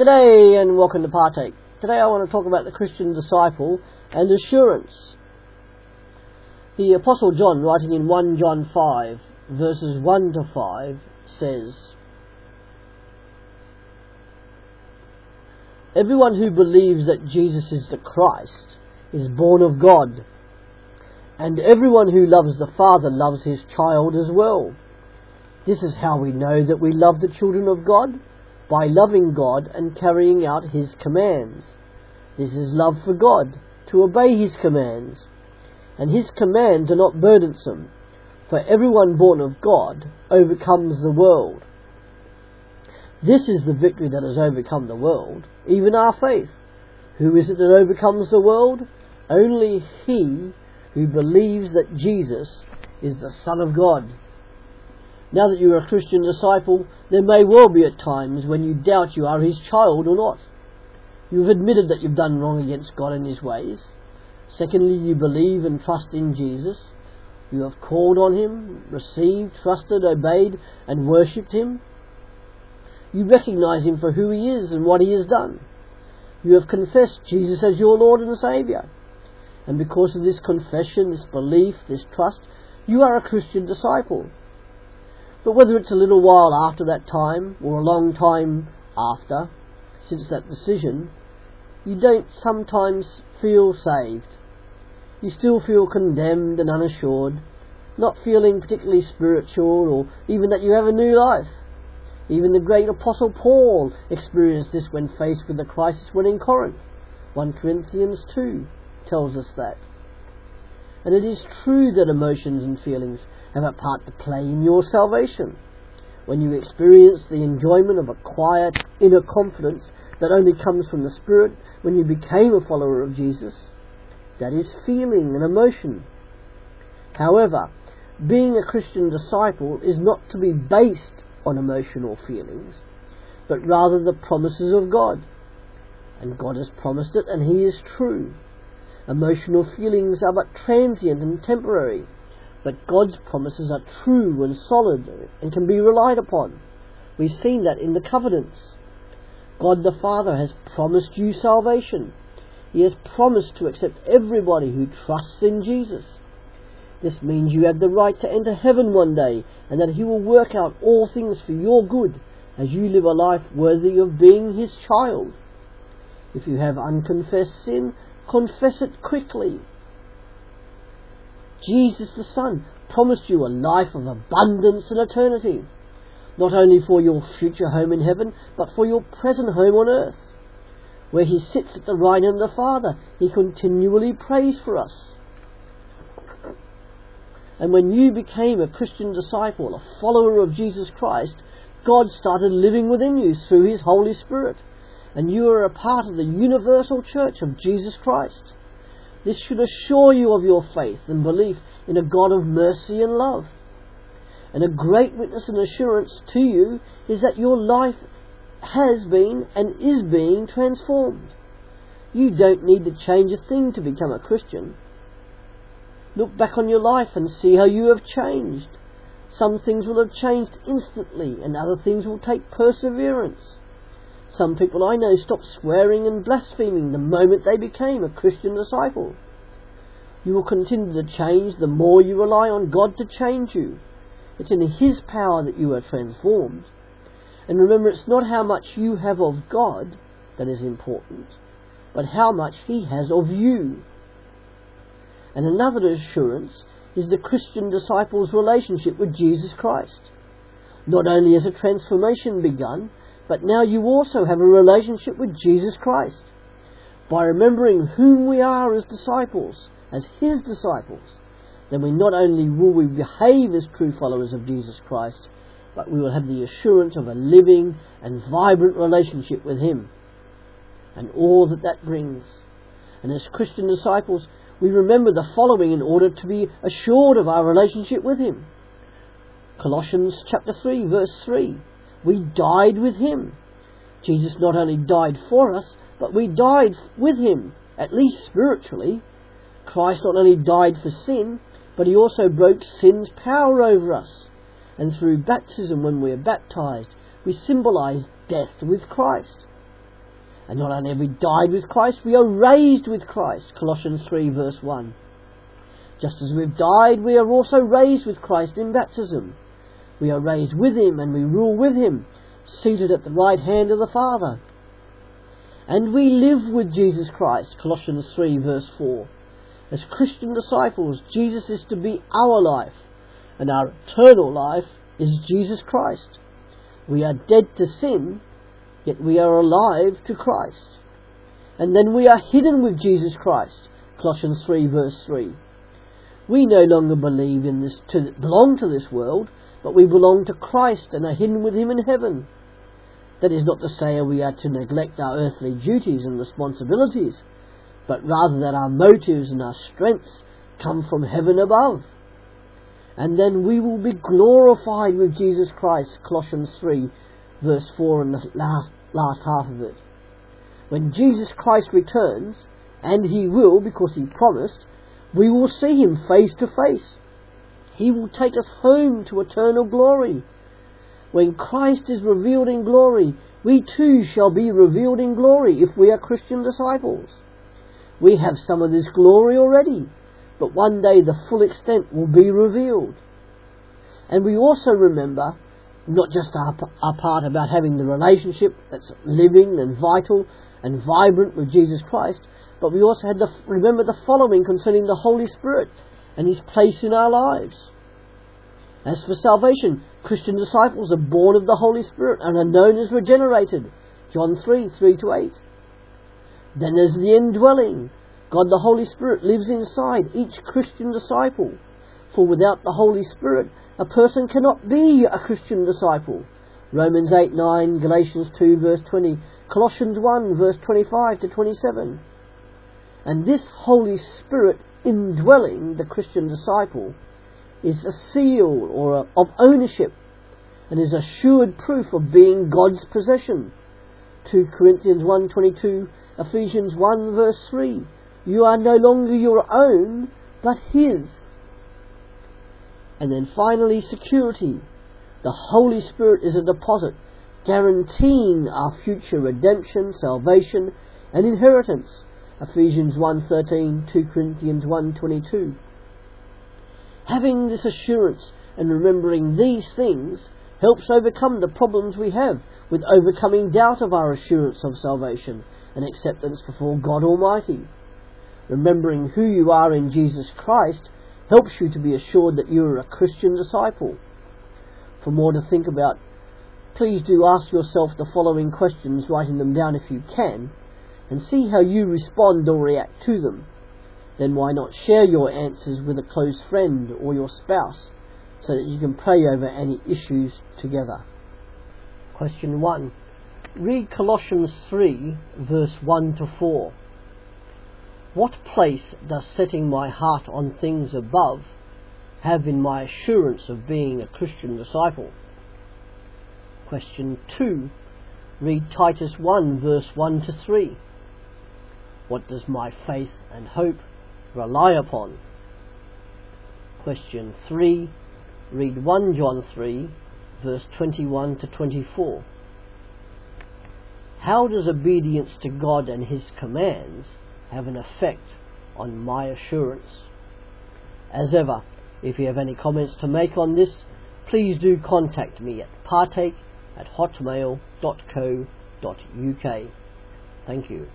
G'day and welcome to Partake. Today I want to talk about the Christian disciple and assurance. The Apostle John, writing in 1 John 5, verses 1 to 5, says, Everyone who believes that Jesus is the Christ is born of God, and everyone who loves the Father loves his child as well. This is how we know that we love the children of God by loving God and carrying out His commands. This is love for God, to obey His commands. And His commands are not burdensome, for everyone born of God overcomes the world. This is the victory that has overcome the world, even our faith. Who is it that overcomes the world? Only he who believes that Jesus is the Son of God. Now that you are a Christian disciple, there may well be at times when you doubt you are his child or not. You've admitted that you've done wrong against God and his ways. Secondly, you believe and trust in Jesus. You have called on him, received, trusted, obeyed, and worshipped him. You recognize him for who he is and what he has done. You have confessed Jesus as your Lord and Saviour. And because of this confession, this belief, this trust, you are a Christian disciple. But whether it's a little while after that time or a long time after, since that decision, you don't sometimes feel saved. You still feel condemned and unassured, not feeling particularly spiritual or even that you have a new life. Even the great Apostle Paul experienced this when faced with the crisis when in Corinth. 1 Corinthians 2 tells us that. And it is true that emotions and feelings have a part to play in your salvation. When you experience the enjoyment of a quiet inner confidence that only comes from the Spirit when you became a follower of Jesus, that is feeling and emotion. However, being a Christian disciple is not to be based on emotional feelings, but rather the promises of God. And God has promised it, and He is true. Emotional feelings are but transient and temporary but God's promises are true and solid and can be relied upon. We've seen that in the covenants. God the Father has promised you salvation. He has promised to accept everybody who trusts in Jesus. This means you have the right to enter heaven one day and that He will work out all things for your good as you live a life worthy of being His child. If you have unconfessed sin, confess it quickly Jesus the Son promised you a life of abundance and eternity, not only for your future home in heaven, but for your present home on earth. Where he sits at the right hand of the Father, he continually prays for us. And when you became a Christian disciple, a follower of Jesus Christ, God started living within you through his Holy Spirit. And you are a part of the universal church of Jesus Christ. This should assure you of your faith and belief in a God of mercy and love. And a great witness and assurance to you is that your life has been and is being transformed. You don't need to change a thing to become a Christian. Look back on your life and see how you have changed. Some things will have changed instantly, and other things will take perseverance. Some people I know stopped swearing and blaspheming the moment they became a Christian disciple. You will continue to change the more you rely on God to change you. It's in His power that you are transformed. And remember, it's not how much you have of God that is important, but how much He has of you. And another assurance is the Christian disciple's relationship with Jesus Christ. Not only has a transformation begun, but now you also have a relationship with Jesus Christ. By remembering whom we are as disciples, as His disciples, then we not only will we behave as true followers of Jesus Christ, but we will have the assurance of a living and vibrant relationship with Him and all that that brings. And as Christian disciples, we remember the following in order to be assured of our relationship with Him. Colossians chapter 3 verse 3 we died with him. Jesus not only died for us, but we died with him, at least spiritually. Christ not only died for sin, but he also broke sin's power over us. And through baptism, when we are baptized, we symbolize death with Christ. And not only have we died with Christ, we are raised with Christ. Colossians 3 verse 1. Just as we've died, we are also raised with Christ in baptism. We are raised with Him and we rule with Him, seated at the right hand of the Father. And we live with Jesus Christ. Colossians 3 verse 4. As Christian disciples, Jesus is to be our life, and our eternal life is Jesus Christ. We are dead to sin, yet we are alive to Christ. And then we are hidden with Jesus Christ. Colossians 3 verse 3. We no longer believe in this, to, belong to this world, but we belong to Christ and are hidden with Him in heaven. That is not to say we are to neglect our earthly duties and responsibilities, but rather that our motives and our strengths come from heaven above. And then we will be glorified with Jesus Christ, Colossians 3, verse 4 and the last, last half of it. When Jesus Christ returns, and he will because he promised, we will see him face to face. He will take us home to eternal glory. When Christ is revealed in glory, we too shall be revealed in glory if we are Christian disciples. We have some of this glory already, but one day the full extent will be revealed. And we also remember not just our, our part about having the relationship that's living and vital and vibrant with Jesus Christ, but we also had to remember the following concerning the Holy Spirit and His place in our lives. As for salvation, Christian disciples are born of the Holy Spirit and are known as regenerated. John 3 3 to 8. Then there's the indwelling. God the Holy Spirit lives inside each Christian disciple. For without the Holy Spirit, a person cannot be a Christian disciple. Romans 8 9, Galatians 2 verse 20, Colossians 1 verse 25 to 27. And this Holy Spirit indwelling the Christian disciple is a seal or a, of ownership and is assured proof of being God's possession. 2 Corinthians 1.22, Ephesians 1 verse 3. You are no longer your own, but His. And then finally, security. The Holy Spirit is a deposit guaranteeing our future redemption, salvation, and inheritance. Ephesians 1.13, 2 Corinthians 1.22. Having this assurance and remembering these things helps overcome the problems we have with overcoming doubt of our assurance of salvation and acceptance before God Almighty. Remembering who you are in Jesus Christ helps you to be assured that you are a Christian disciple. For more to think about, please do ask yourself the following questions, writing them down if you can, and see how you respond or react to them then why not share your answers with a close friend or your spouse so that you can pray over any issues together? Question 1. Read Colossians 3, verse 1 to 4. What place does setting my heart on things above have in my assurance of being a Christian disciple? Question 2. Read Titus 1, verse 1 to 3. What does my faith and hope rely upon. Question 3. Read 1 John 3, verse 21 to 24. How does obedience to God and His commands have an effect on my assurance? As ever, if you have any comments to make on this, please do contact me at partake at hotmail.co.uk. Thank you.